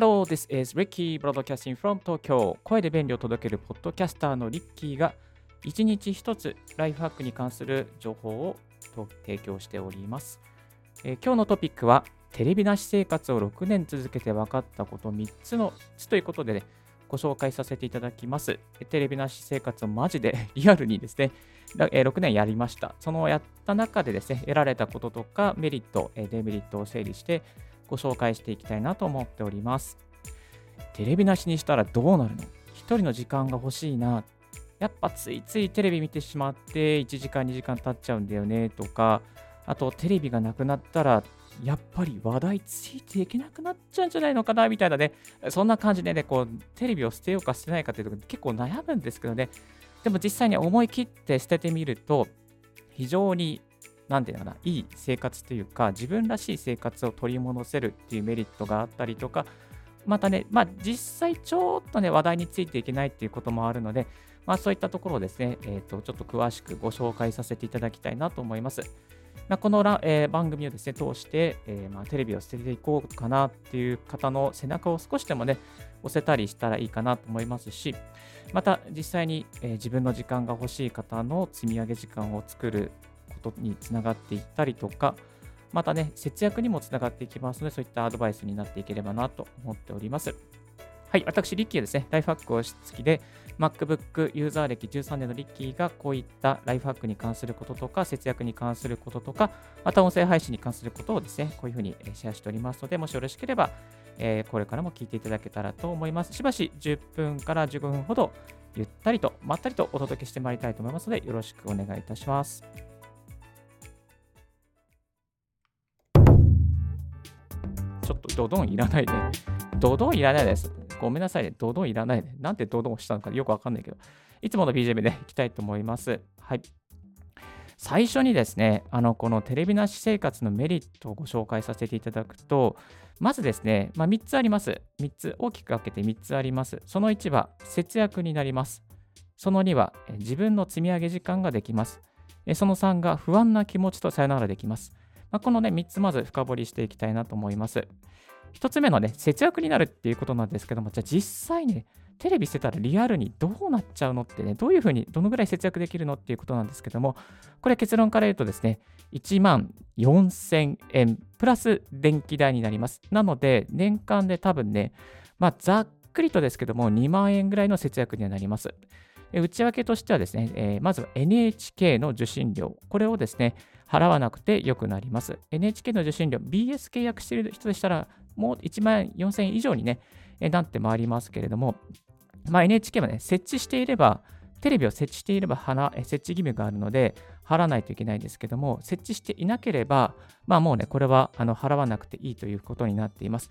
Hello, this is Ricky Broadcasting from Tokyo 声で便利を届けるポッドキャスターのリッキーが一日一つライフハックに関する情報を提供しております、えー、今日のトピックはテレビなし生活を6年続けて分かったこと3つのつということで、ね、ご紹介させていただきます。テレビなし生活をマジで リアルにですね、6年やりました。そのやった中でですね、得られたこととかメリット、デメリットを整理してご紹介していきたいなと思っております。テレビなしにしたらどうなるの？一人の時間が欲しいな。やっぱついついテレビ見てしまって1時間2時間経っちゃうんだよね。とか、あとテレビがなくなったらやっぱり話題ついていけなくなっちゃうんじゃないのかな？みたいなね、そんな感じでね、こうテレビを捨てようか捨てないかというところ結構悩むんですけどね、でも実際に思い切って捨ててみると、非常に何て言うのかな、いい生活というか、自分らしい生活を取り戻せるっていうメリットがあったりとか、またね、まあ、実際ちょっとね、話題についていけないっていうこともあるので、まあ、そういったところをですね、えーと、ちょっと詳しくご紹介させていただきたいなと思います。まあ、このら、えー、番組をですね、通して、えー、まあ、テレビを捨てていこうかなっていう方の背中を少しでもね、押せたりしたらいいかなと思いますし、また実際に、えー、自分の時間が欲しい方の積み上げ時間を作ることにつながっていったりとか、またね、節約にもつながっていきますので、そういったアドバイスになっていければなと思っております。はい、私、リッキーはですね、ライフハックをしつきで、MacBook ユーザー歴13年のリッキーがこういったライフハックに関することとか、節約に関することとか、また音声配信に関することをですね、こういうふうにシェアしておりますので、もしよろしければ、えー、これからも聞いていただけたらと思います。しばし10分から15分ほど、ゆったりと、まったりとお届けしてまいりたいと思いますので、よろしくお願いいたします。ドドンいらないで。ドドンいらないです。ごめんなさいね。ドドンいらないで。なんてドドンしたのかよくわかんないけど。いつもの BGM でいきたいと思います。はい。最初にですね、あの、このテレビなし生活のメリットをご紹介させていただくと、まずですね、まあ、3つあります。3つ、大きく分けて3つあります。その1は節約になります。その2は自分の積み上げ時間ができます。その3が不安な気持ちとさよならできます。まあ、このね、3つまず深掘りしていきたいなと思います。1つ目のね、節約になるっていうことなんですけども、じゃあ実際ね、テレビ捨てたらリアルにどうなっちゃうのってね、どういうふうに、どのぐらい節約できるのっていうことなんですけども、これ結論から言うとですね、1万4000円プラス電気代になります。なので、年間で多分ね、まあ、ざっくりとですけども、2万円ぐらいの節約にはなります。内訳としてはですね、えー、まずは NHK の受信料、これをですね、払わなくてよくなります。NHK の受信料、BS 契約している人でしたら、もう1万4000円以上に、ね、なってまいりますけれども、まあ、NHK は、ね、設置していれば、テレビを設置していれば設置義務があるので、払わないといけないんですけども、設置していなければ、まあもうね、これはあの払わなくていいということになっています。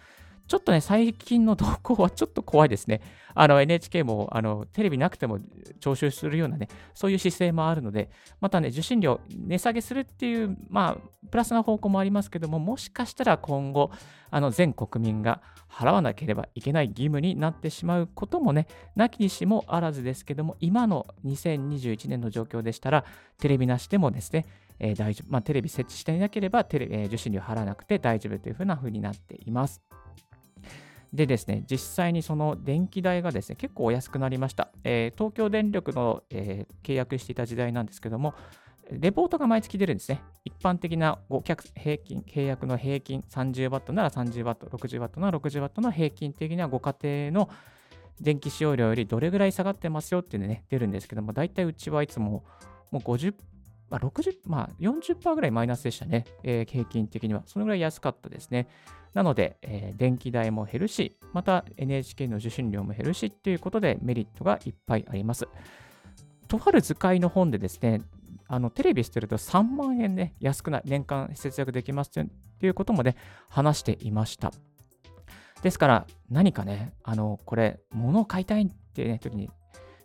ちょっとね、最近の動向はちょっと怖いですね。NHK もあのテレビなくても徴収するようなね、そういう姿勢もあるので、またね、受信料値下げするっていう、まあ、プラスな方向もありますけども、もしかしたら今後、あの全国民が払わなければいけない義務になってしまうこともね、なきにしもあらずですけども、今の2021年の状況でしたら、テレビなしでもですね、えー、大丈夫、まあ、テレビ設置していなければテレ、えー、受信料払わなくて大丈夫というふうな風になっています。でですね、実際にその電気代がですね、結構お安くなりました。えー、東京電力の、えー、契約していた時代なんですけども、レポートが毎月出るんですね。一般的な顧客平均、契約の平均 30W なら 30W、60W なら 60W の平均的なご家庭の電気使用量よりどれぐらい下がってますよっていうのね、出るんですけども、大体うちはいつももう50、まあ、60、まあ40%ぐらいマイナスでしたね、えー、平均的には。そのぐらい安かったですね。なので、えー、電気代も減るし、また NHK の受信料も減るしっていうことでメリットがいっぱいあります。とある図解の本でですね、あのテレビしてると3万円ね、安くない年間節約できますっていうこともね、話していました。ですから、何かね、あの、これ、物を買いたいっていうね、時に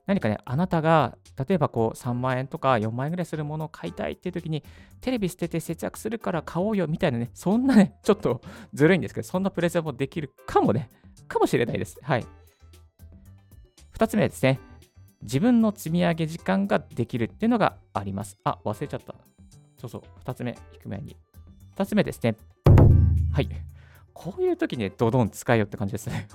何かね、あなたが、例えばこう3万円とか4万円ぐらいするものを買いたいっていう時に、テレビ捨てて節約するから買おうよみたいなね、そんなね、ちょっとずるいんですけど、そんなプレゼンもできるかもね、かもしれないです。はい。2つ目ですね。自分の積み上げ時間ができるっていうのがあります。あ、忘れちゃった。そうそう、2つ目、低めに。2つ目ですね。はい。こういう時にね、ドドン使えよって感じですね。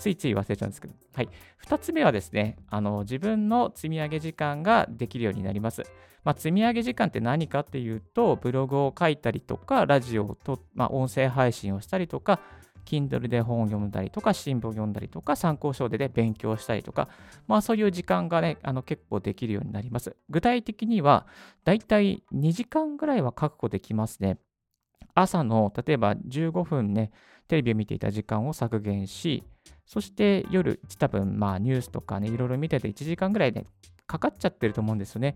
ついつい忘れちゃうんですけど。はい。2つ目はですね、あの自分の積み上げ時間ができるようになります。まあ、積み上げ時間って何かっていうと、ブログを書いたりとか、ラジオと、まあ、音声配信をしたりとか、Kindle で本を読んだりとか、新聞を読んだりとか、参考書で、ね、勉強したりとか、まあそういう時間がね、あの結構できるようになります。具体的には、だいたい2時間ぐらいは確保できますね。朝の例えば15分ね、テレビを見ていた時間を削減し、そして夜、多分まあニュースとかね、いろいろ見てて1時間ぐらい、ね、かかっちゃってると思うんですよね。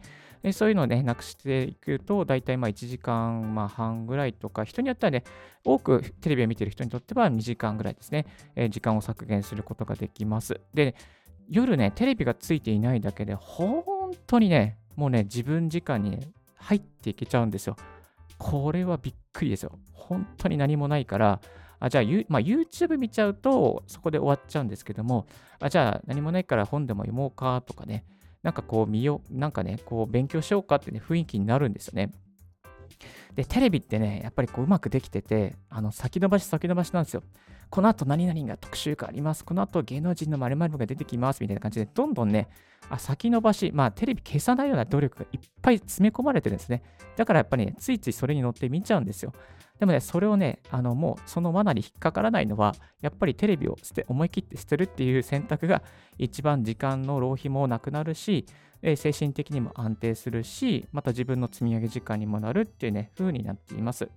そういうのをね、なくしていくと、大体まあ1時間まあ半ぐらいとか、人によってはね、多くテレビを見てる人にとっては2時間ぐらいですね、時間を削減することができます。で、夜ね、テレビがついていないだけで、本当にね、もうね、自分時間に、入っていけちゃうんですよ。これはびっくりですよ。本当に何もないから、あじゃあ、まあ、YouTube 見ちゃうとそこで終わっちゃうんですけども、あじゃあ何もないから本でも読もうかとかね、なんかこう見よう、なんかね、こう勉強しようかってね、雰囲気になるんですよね。で、テレビってね、やっぱりこううまくできてて、あの先延ばし先延ばしなんですよ。この後何々が特集があります。この後芸能人の〇〇が出てきます。みたいな感じで、どんどんね、あ先延ばし、まあテレビ消さないような努力がいっぱい詰め込まれてるんですね。だからやっぱりね、ついついそれに乗って見ちゃうんですよ。でもね、それをね、あのもうその罠に引っかからないのは、やっぱりテレビを捨て思い切って捨てるっていう選択が一番時間の浪費もなくなるし、え精神的にも安定するし、また自分の積み上げ時間にもなるっていうね、風になっています。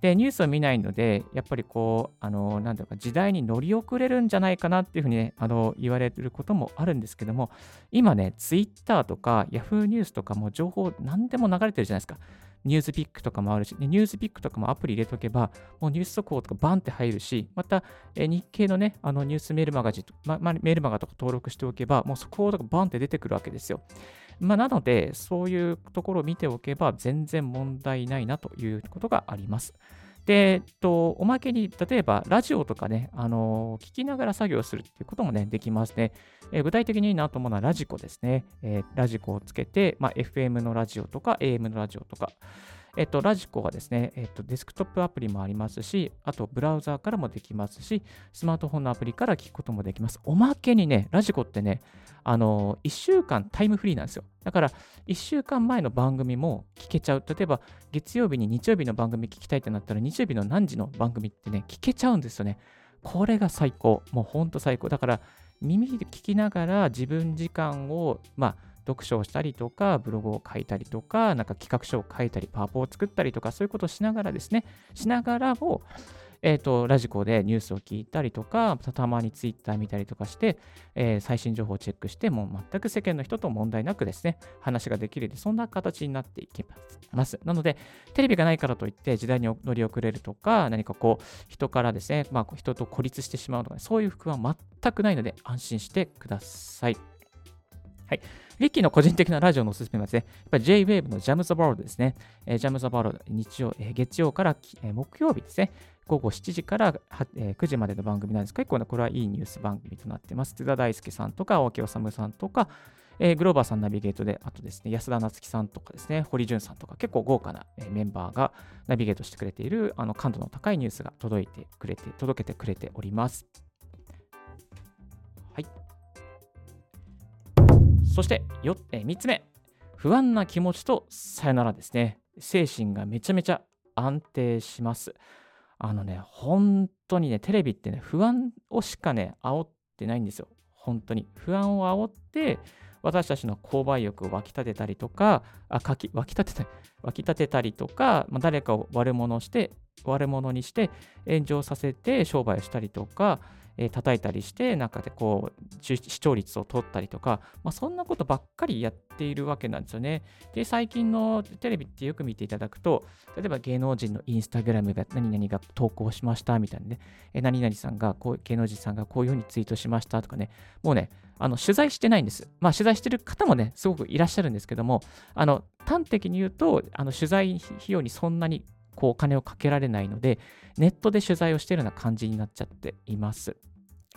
で、ニュースを見ないので、やっぱりこう、あの、なんだろうか、時代に乗り遅れるんじゃないかなっていうふうにね、あの、言われることもあるんですけども、今ね、ツイッターとか Yahoo ニュースとかも情報何でも流れてるじゃないですか。ニュースピックとかもあるし、ニュースピックとかもアプリ入れとけば、もうニュース速報とかバンって入るし、また、日経のね、あのニュースメールマガジン、ま、メールマガとか登録しておけば、もう速報とかバンって出てくるわけですよ。まあ、なので、そういうところを見ておけば全然問題ないなということがあります。で、えっと、おまけに、例えば、ラジオとかね、あの、聞きながら作業するっていうこともね、できますね。えー、具体的にいいなと思うのは、ラジコですね。えー、ラジコをつけて、まあ、FM のラジオとか、AM のラジオとか、えっと、ラジコはですね、えっと、デスクトップアプリもありますし、あと、ブラウザーからもできますし、スマートフォンのアプリから聞くこともできます。おまけにね、ラジコってね、あの1週間タイムフリーなんですよ。だから、1週間前の番組も聞けちゃう。例えば、月曜日に日曜日の番組聞きたいってなったら、日曜日の何時の番組ってね、聞けちゃうんですよね。これが最高。もうほんと最高。だから、耳で聞きながら自分時間を、まあ、読書をしたりとか、ブログを書いたりとか、なんか企画書を書いたり、パワポを作ったりとか、そういうことをしながらですね、しながらも、えっ、ー、と、ラジコでニュースを聞いたりとか、たまにツイッター見たりとかして、えー、最新情報をチェックして、もう全く世間の人と問題なくですね、話ができるそんな形になっていきます。なので、テレビがないからといって時代に乗り遅れるとか、何かこう、人からですね、まあ、人と孤立してしまうとか、ね、そういう服は全くないので、安心してください。はい。リッキーの個人的なラジオのおすすめはですね、やっぱり J-Wave の Jam the World ですね。えー、Jam the World 日曜、えー、月曜から、えー、木曜日ですね。午後7時からえー、9時までの番組なんです結構ね、これはいいニュース番組となってます。津田大輔さんとか、青木治さんとか、えー、グローバーさんナビゲートで、あとですね、安田夏樹さんとかですね、堀潤さんとか、結構豪華な、えー、メンバーがナビゲートしてくれている、あの感度の高いニュースが届いてくれて、届けてくれております。はいそしてよ、えー、3つ目、不安な気持ちとさよならですね。精神がめちゃめちゃ安定します。あのね、本当にね、テレビってね、不安をしかね、煽ってないんですよ。本当に。不安を煽って、私たちの購買欲を湧き立てたりとか、あかき湧き立てた湧き立てたりとか、まあ、誰かを悪者して、悪者にして炎上させて商売をしたりとか、えー、叩いたりして、中でこう、視聴率を取ったりとか、まあ、そんなことばっかりやっているわけなんですよね。で、最近のテレビってよく見ていただくと、例えば芸能人のインスタグラムが何々が投稿しましたみたいなね、え何々さんがこう、芸能人さんがこういうふうにツイートしましたとかね、もうね、あの取材してないんです。まあ、取材してる方もね、すごくいらっしゃるんですけども、あの端的に言うと、あの取材費用にそんなにこうお金をかけられないので、ネットで取材をしているような感じになっちゃっています。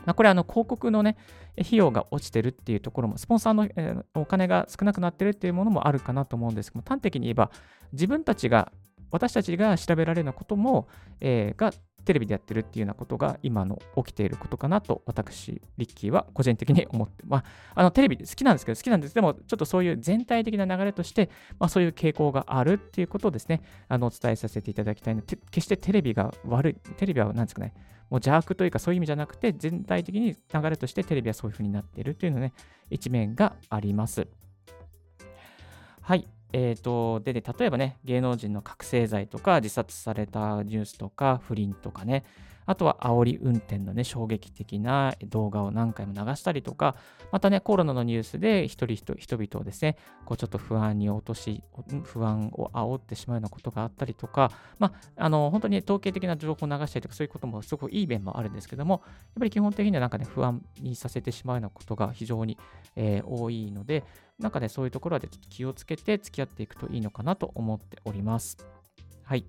まあ、これあの広告のね、費用が落ちてるっていうところも、スポンサーの、えー、お金が少なくなってるっていうものもあるかなと思うんですけども、端的に言えば、自分たちが、私たちが調べられるようなことも、えー、がテレビでやってるっていうようなことが今の起きていることかなと私、リッキーは個人的に思って、まあ、あのテレビ好きなんですけど、好きなんです。でも、ちょっとそういう全体的な流れとして、まあ、そういう傾向があるっていうことをですね、あのお伝えさせていただきたいので、決してテレビが悪い、テレビは何ですかね、もう邪悪というかそういう意味じゃなくて、全体的に流れとしてテレビはそういうふうになっているというのね、一面があります。はい。えーと、で、ね、例えばね、芸能人の覚醒剤とか、自殺されたニュースとか、不倫とかね、あとは煽り運転のね、衝撃的な動画を何回も流したりとか、またね、コロナのニュースで一人一人人々をですね、こうちょっと不安に落とし、不安を煽ってしまうようなことがあったりとか、まあ、あの、本当に統計的な情報を流したりとか、そういうこともすごくいい面もあるんですけども、やっぱり基本的にはなんかね、不安にさせてしまうようなことが非常に、えー、多いので、なんかね、そういうところはちょっと気をつけて付き合っていくといいのかなと思っております。はい。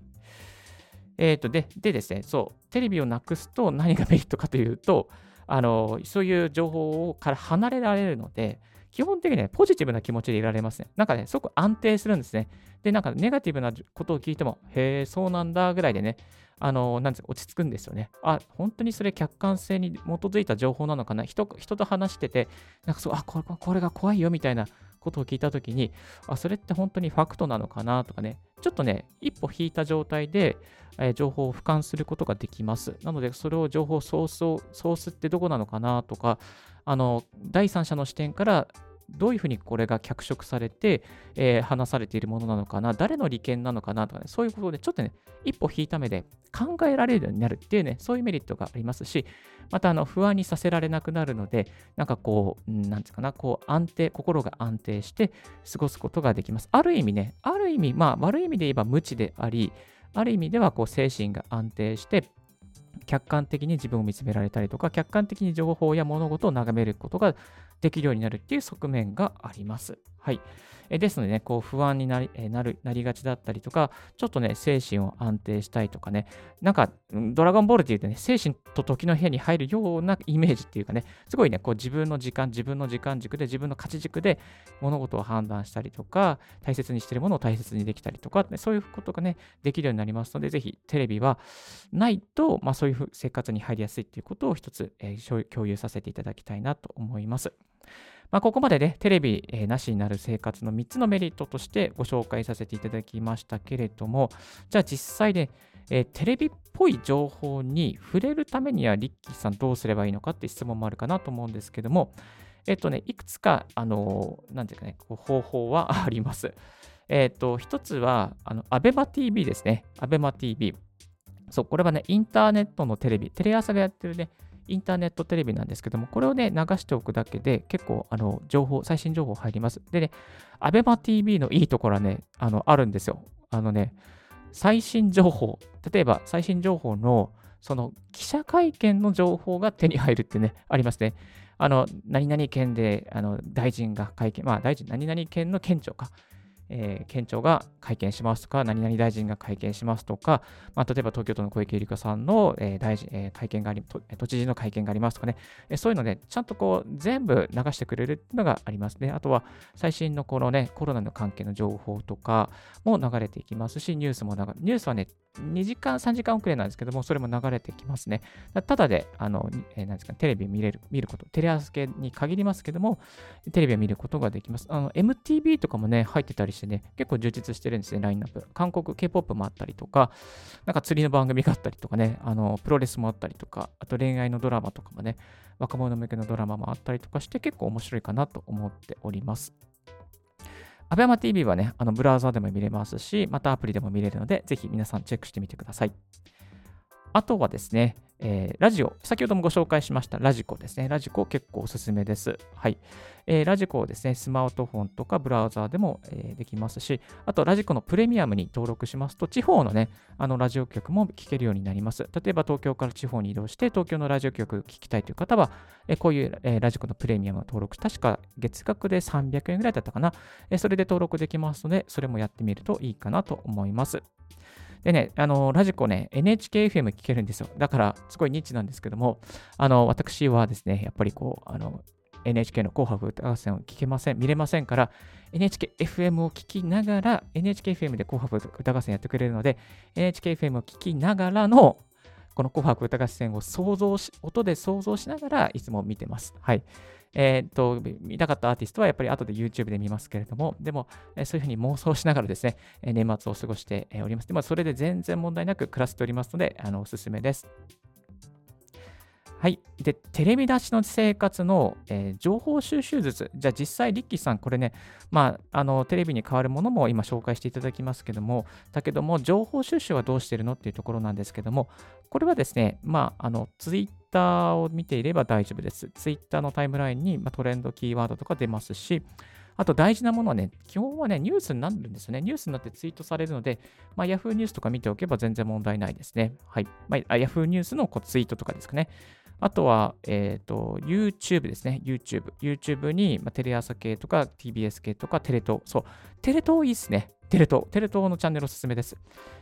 えっ、ー、と、で、でですね、そう、テレビをなくすと何がメリットかというと、あの、そういう情報から離れられるので、基本的にね、ポジティブな気持ちでいられますね。なんかね、すごく安定するんですね。で、なんかネガティブなことを聞いても、へえ、そうなんだぐらいでね、あの、なんですか、落ち着くんですよね。あ、本当にそれ客観性に基づいた情報なのかな？人人と話してて、なんかそう、あ、これこれが怖いよみたいなことを聞いたときに、あ、それって本当にファクトなのかなとかね、ちょっとね、一歩引いた状態で、えー、情報を俯瞰することができます。なので、それを情報ソースを、ソースってどこなのかなとか、あの、第三者の視点からどういうふうにこれが脚色されて、えー、話されているものなのかな、誰の利権なのかなとかね、そういうことで、ちょっとね、一歩引いた目で考えられるようになるっていうね、そういうメリットがありますし、また、あの、不安にさせられなくなるので、なんかこう、なんですかな、こう、安定、心が安定して過ごすことができます。ある意味ね、ある意味、まあ、悪い意味で言えば無知であり、ある意味では、こう、精神が安定して、客観的に自分を見つめられたりとか、客観的に情報や物事を眺めることができるようになるっていう側面があります。はい。えですのでね、こう不安になりえなるなりがちだったりとか、ちょっとね、精神を安定したいとかね、なんか、ドラゴンボールって言うとね、精神と時の部屋に入るようなイメージっていうかね、すごいね、こう自分の時間、自分の時間軸で、自分の価値軸で物事を判断したりとか、大切にしてるものを大切にできたりとか、ね、そういうことがね、できるようになりますので、ぜひテレビはないと、まあ、そういう生活に入りやすいっていうことを一つ、えー、共有させていただきたいなと思います。まあ、ここまでね、テレビ、えー、なしになる生活の3つのメリットとしてご紹介させていただきましたけれども、じゃあ実際で、えー、テレビっぽい情報に触れるためには、リッキーさんどうすればいいのかって質問もあるかなと思うんですけども、えっとね、いくつか、あのー、なんていうかね、方法は あります。えっと、一つは、あの、アベマ TV ですね。アベマ TV。そう、これはね、インターネットのテレビ、テレ朝がやってるね、インターネットテレビなんですけども、これをね、流しておくだけで結構、あの、情報、最新情報入ります。でね、アベマ TV のいいところはね、あの、あるんですよ。あのね、最新情報、例えば最新情報の、その記者会見の情報が手に入るってね、ありますね。あの、何々県で、あの、大臣が会見、まあ、大臣、何々県の県庁か、えー、県庁が会見しますとか、何々大臣が会見しますとか、まあ、例えば東京都の小池百合子さんの、えー、大臣、えー、会見があり、都知事の会見がありますとかね、え、そういうので、ちゃんとこう全部流してくれるっていうのがありますね。あとは最新のこのね、コロナの関係の情報とかも流れていきますし、ニュースも流、ニュースはね、2時間、3時間遅れなんですけども、それも流れてきますね。ただで、あの、えー、ですか、テレビ見れる、見ること、テレ朝系に限りますけども、テレビを見ることができます。あの、MTV とかもね、入ってたりしてね、結構充実してるんですね、ラインナップ。韓国 K-POP もあったりとか、なんか釣りの番組があったりとかね、あの、プロレスもあったりとか、あと恋愛のドラマとかもね、若者向けのドラマもあったりとかして、結構面白いかなと思っております。アベマ TV はね、あのブラウザでも見れますし、またアプリでも見れるので、ぜひ皆さんチェックしてみてください。あとはですね、えー、ラジオ、先ほどもご紹介しましたラジコですね。ラジコ結構おすすめです。はい。えー、ラジコをですね、スマートフォンとかブラウザーでも、えー、できますし、あとラジコのプレミアムに登録しますと、地方のね、あのラジオ局も聞けるようになります。例えば東京から地方に移動して、東京のラジオ局聞きたいという方は、えー、こういう、えー、ラジコのプレミアムを登録、確か月額で300円ぐらいだったかな。えー、それで登録できますので、それもやってみるといいかなと思います。でね、あの、ラジコね、NHKFM 聞けるんですよ。だから、すごいニッチなんですけども、あの、私はですね、やっぱりこう、あの、NHK の紅白歌合戦を聞けません、見れませんから、NHKFM を聞きながら、NHKFM で紅白歌合戦やってくれるので、NHKFM を聞きながらのこの紅白歌合戦を想像し、音で想像しながらいつも見てます。はい。えー、っと、見たかったアーティストはやっぱり後で YouTube で見ますけれども、でも、えそういうふうに妄想しながらですね、年末を過ごしております。でも、それで全然問題なく暮らしておりますので、あのおすすめです。はい。で、テレビ出しの生活の、えー、情報収集術。じゃあ実際、リッキーさん、これね、まあ、あの、テレビに変わるものも今紹介していただきますけども、だけども、情報収集はどうしてるのっていうところなんですけども、これはですね、まあ、あの、ツイッターを見ていれば大丈夫です。ツイッターのタイムラインに、まあ、トレンド、キーワードとか出ますし、あと大事なものはね、基本はね、ニュースになるんですよね。ニュースになってツイートされるので、まあ、Yahoo ニュースとか見ておけば全然問題ないですね。はい。まあ、Yahoo ニュースのこうツイートとかですかね。あとは、えっ、ー、と、YouTube ですね。YouTube。YouTube に、まあ、テレ朝系とか TBS 系とかテレ東。そう。テレ東いいっすね。テレ東。テレ東のチャンネルおすすめです。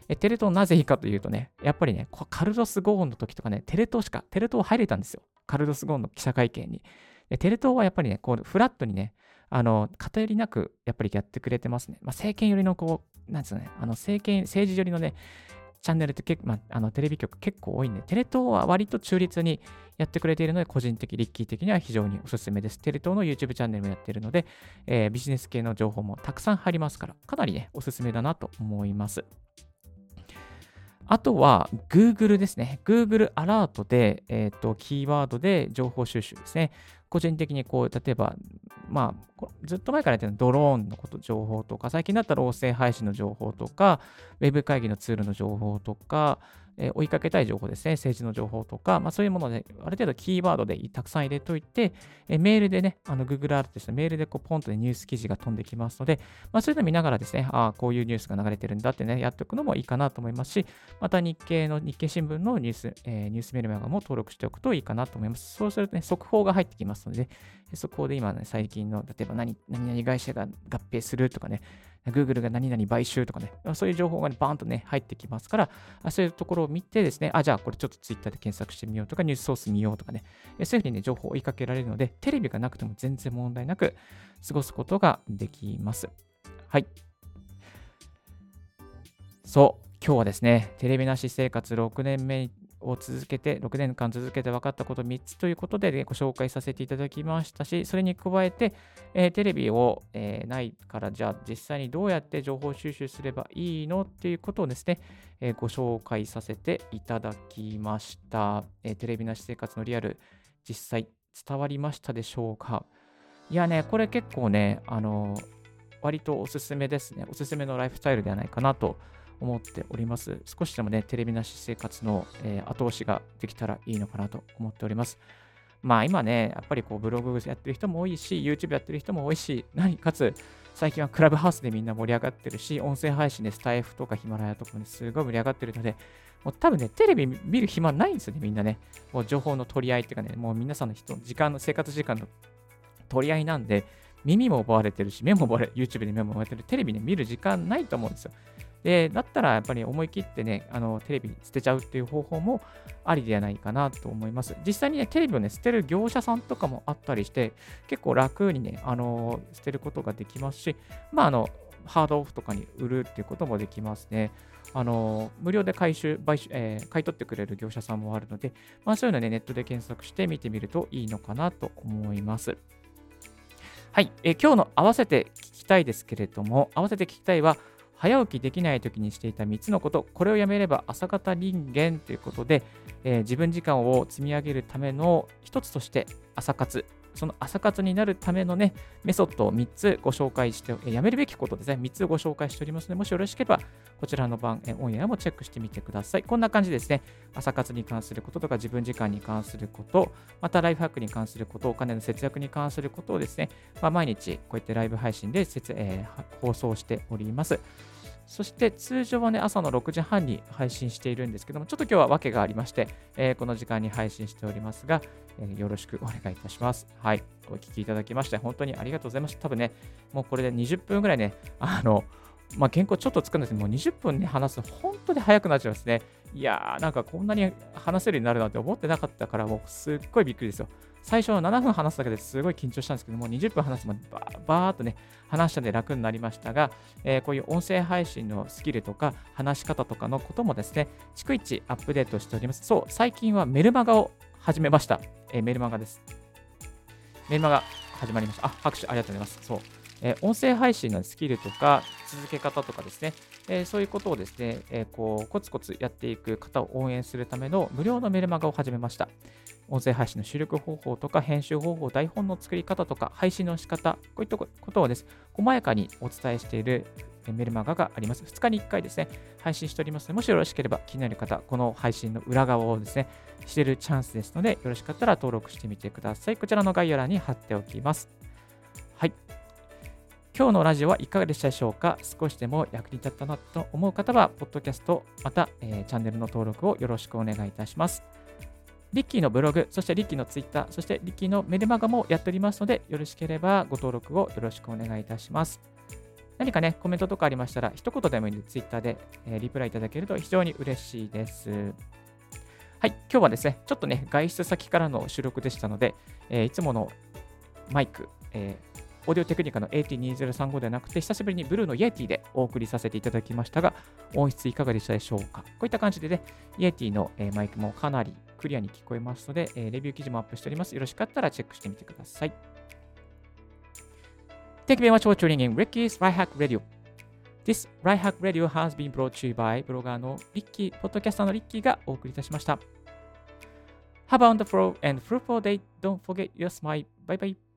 えテレ東なぜいいかというとね、やっぱりね、カルロス・ゴーンの時とかね、テレ東しか、テレ東入れたんですよ。カルロス・ゴーンの記者会見に。でテレ東はやっぱりね、こう、フラットにね、あの、偏りなく、やっぱりやってくれてますね。まあ、政権寄りの、こう、なんですかね、あの、政権、政治寄りのね、チャンネルって結構、まあ、あのテレビ局結構多いんで、テレ東は割と中立にやってくれているので、個人的、リッキー的には非常におすすめです。テレ東の YouTube チャンネルもやっているので、えー、ビジネス系の情報もたくさん入りますから、かなりね、おすすめだなと思います。あとは Google ですね。Google アラートで、えっ、ー、と、キーワードで情報収集ですね。個人的にこう、例えば、まあ、ずっと前からやってるドローンのこと、情報とか、最近だったら音声配信の情報とか、ウェブ会議のツールの情報とか、え、追いかけたい情報ですね、政治の情報とか、まあ、そういうもので、ある程度キーワードでたくさん入れといて、え、メールでね、あの Google アートですね、メールでこうポンと、ね、ニュース記事が飛んできますので、まあ、そういうのを見ながらですね、ああ、こういうニュースが流れてるんだってね、やっておくのもいいかなと思いますし、また日経の、日経新聞のニュース、えー、ニュースメールマガも登録しておくといいかなと思います。そうするとね、速報が入ってきますので、速報で今ね、最近の、例えば何、何々会社が合併するとかね、Google が何々買収とかね、そういう情報が、ね、バーンとね、入ってきますから、そういうところを見てですね、あ、じゃあこれちょっと Twitter で検索してみようとか、ニュースソース見ようとかね、そういうふうにね、情報を追いかけられるので、テレビがなくても全然問題なく過ごすことができます。はい。そう、今日はですね、テレビなし生活6年目を続けて、6年間続けて分かったこと3つということで、ね、ご紹介させていただきましたし、それに加えて、えー、テレビを、えー、ないから、じゃあ実際にどうやって情報収集すればいいのっていうことをですね、えー、ご紹介させていただきました、えテレビなし生活のリアル、実際伝わりましたでしょうか？いやね、これ結構ね、あの割とおすすめですね。おすすめのライフスタイルではないかなと思思っております。少しでもね、テレビなし生活の、えー、後押しができたらいいのかなと思っております。まあ今ね、やっぱりこうブログやってる人も多いし、YouTube やってる人も多いし、何かつ最近はクラブハウスでみんな盛り上がってるし、音声配信でスタイフとかヒマラヤとかもね、すごい盛り上がってるので、もう多分ね、テレビ見る暇ないんですよね、みんなね。もう情報の取り合いっていうかね、もう皆さんの人、時間の、生活時間の取り合いなんで、耳も奪われてるし、目も奪われ、YouTube で目も奪われてる、テレビで見る時間ないと思うんですよ。で、だったらやっぱり思い切ってね、あのテレビに捨てちゃうっていう方法もありではないかなと思います。実際にね、テレビをね、捨てる業者さんとかもあったりして、結構楽にね、あの捨てることができますし、まあ、あの、ハードオフとかに売るっていうこともできますね。あの無料で回収買収、えー、買い取ってくれる業者さんもあるので、まあ、そういうのね、ネットで検索して見てみるといいのかなと思います。はい、えー、今日の合わせて聞きたいですけれども、合わせて聞きたいは、早起きできない時にしていた3つのこと、これをやめれば朝方人間ということで、えー、自分時間を積み上げるための一つとして朝活、その朝活になるためのね、メソッドを3つご紹介して、えー、やめるべきことですね、3つご紹介しておりますので、もしよろしければ、こちらの番、えー、オンエアもチェックしてみてください。こんな感じですね、朝活に関することとか、自分時間に関すること、またライフハックに関すること、お金の節約に関することをですね、まあ、毎日こうやってライブ配信で、えー、放送しております。そして通常はね、朝の6時半に配信しているんですけども、ちょっと今日は訳がありまして、えー、この時間に配信しておりますが、えー、よろしくお願いいたします。はい。お聞きいただきまして、本当にありがとうございました。多分ね、もうこれで20分ぐらいね、あの、まあ、原稿ちょっと作るんですけど、もう20分ね、話す本当に早くなっちゃいますね。いやー、なんかこんなに話せるようになるなんて思ってなかったから、もうすっごいびっくりですよ。最初の7分話すだけですごい緊張したんですけども、20分話すまでバーバーっとね、話したんで楽になりましたが、えー、こういう音声配信のスキルとか、話し方とかのこともですね、逐一アップデートしております。そう、最近はメルマガを始めました。えー、メルマガです。メルマガ始まりました。あ、拍手ありがとうございます。そう。えー、音声配信のスキルとか続け方とかですね、えー、そういうことをですね、えー、こうコツコツやっていく方を応援するための無料のメルマガを始めました。音声配信の収録方法とか編集方法、台本の作り方とか配信の仕方、こういったことをです、細やかにお伝えしているメルマガがあります。2日に1回ですね、配信しておりますので、もしよろしければ気になる方、この配信の裏側をですね、知れるチャンスですので、よろしかったら登録してみてください。こちらの概要欄に貼っておきます。はい。今日のラジオはいかがでしたでしょうか？少しでも役に立ったなと思う方は、ポッドキャスト、また、えー、チャンネルの登録をよろしくお願いいたします。リッキーのブログ、そしてリッキーのツイッター、そしてリッキーのメルマガもやっておりますので、よろしければご登録をよろしくお願いいたします。何かね、コメントとかありましたら、一言でもいいので、ツイッターで、えー、リプライいただけると非常に嬉しいです。はい、今日はですね、ちょっとね、外出先からの収録でしたので、えー、いつものマイク、えーオーディオテクニカの AT2035 ではなくて、久しぶりにブルーのイエティでお送りさせていただきましたが、音質いかがでしたでしょうか？こういった感じでね、イエティの、マイクもかなりクリアに聞こえますので、えー、レビュー記事もアップしております。よろしかったらチェックしてみてください。Thank you very much for tuning in Ricky's Right Hack Radio. This Right Hack Radio has been brought to you by ブロガーのリッキー、ポッドキャスターのリッキーがお送りいたしました。Have a wonderful and fruitful day. Don't forget your smile. Bye bye.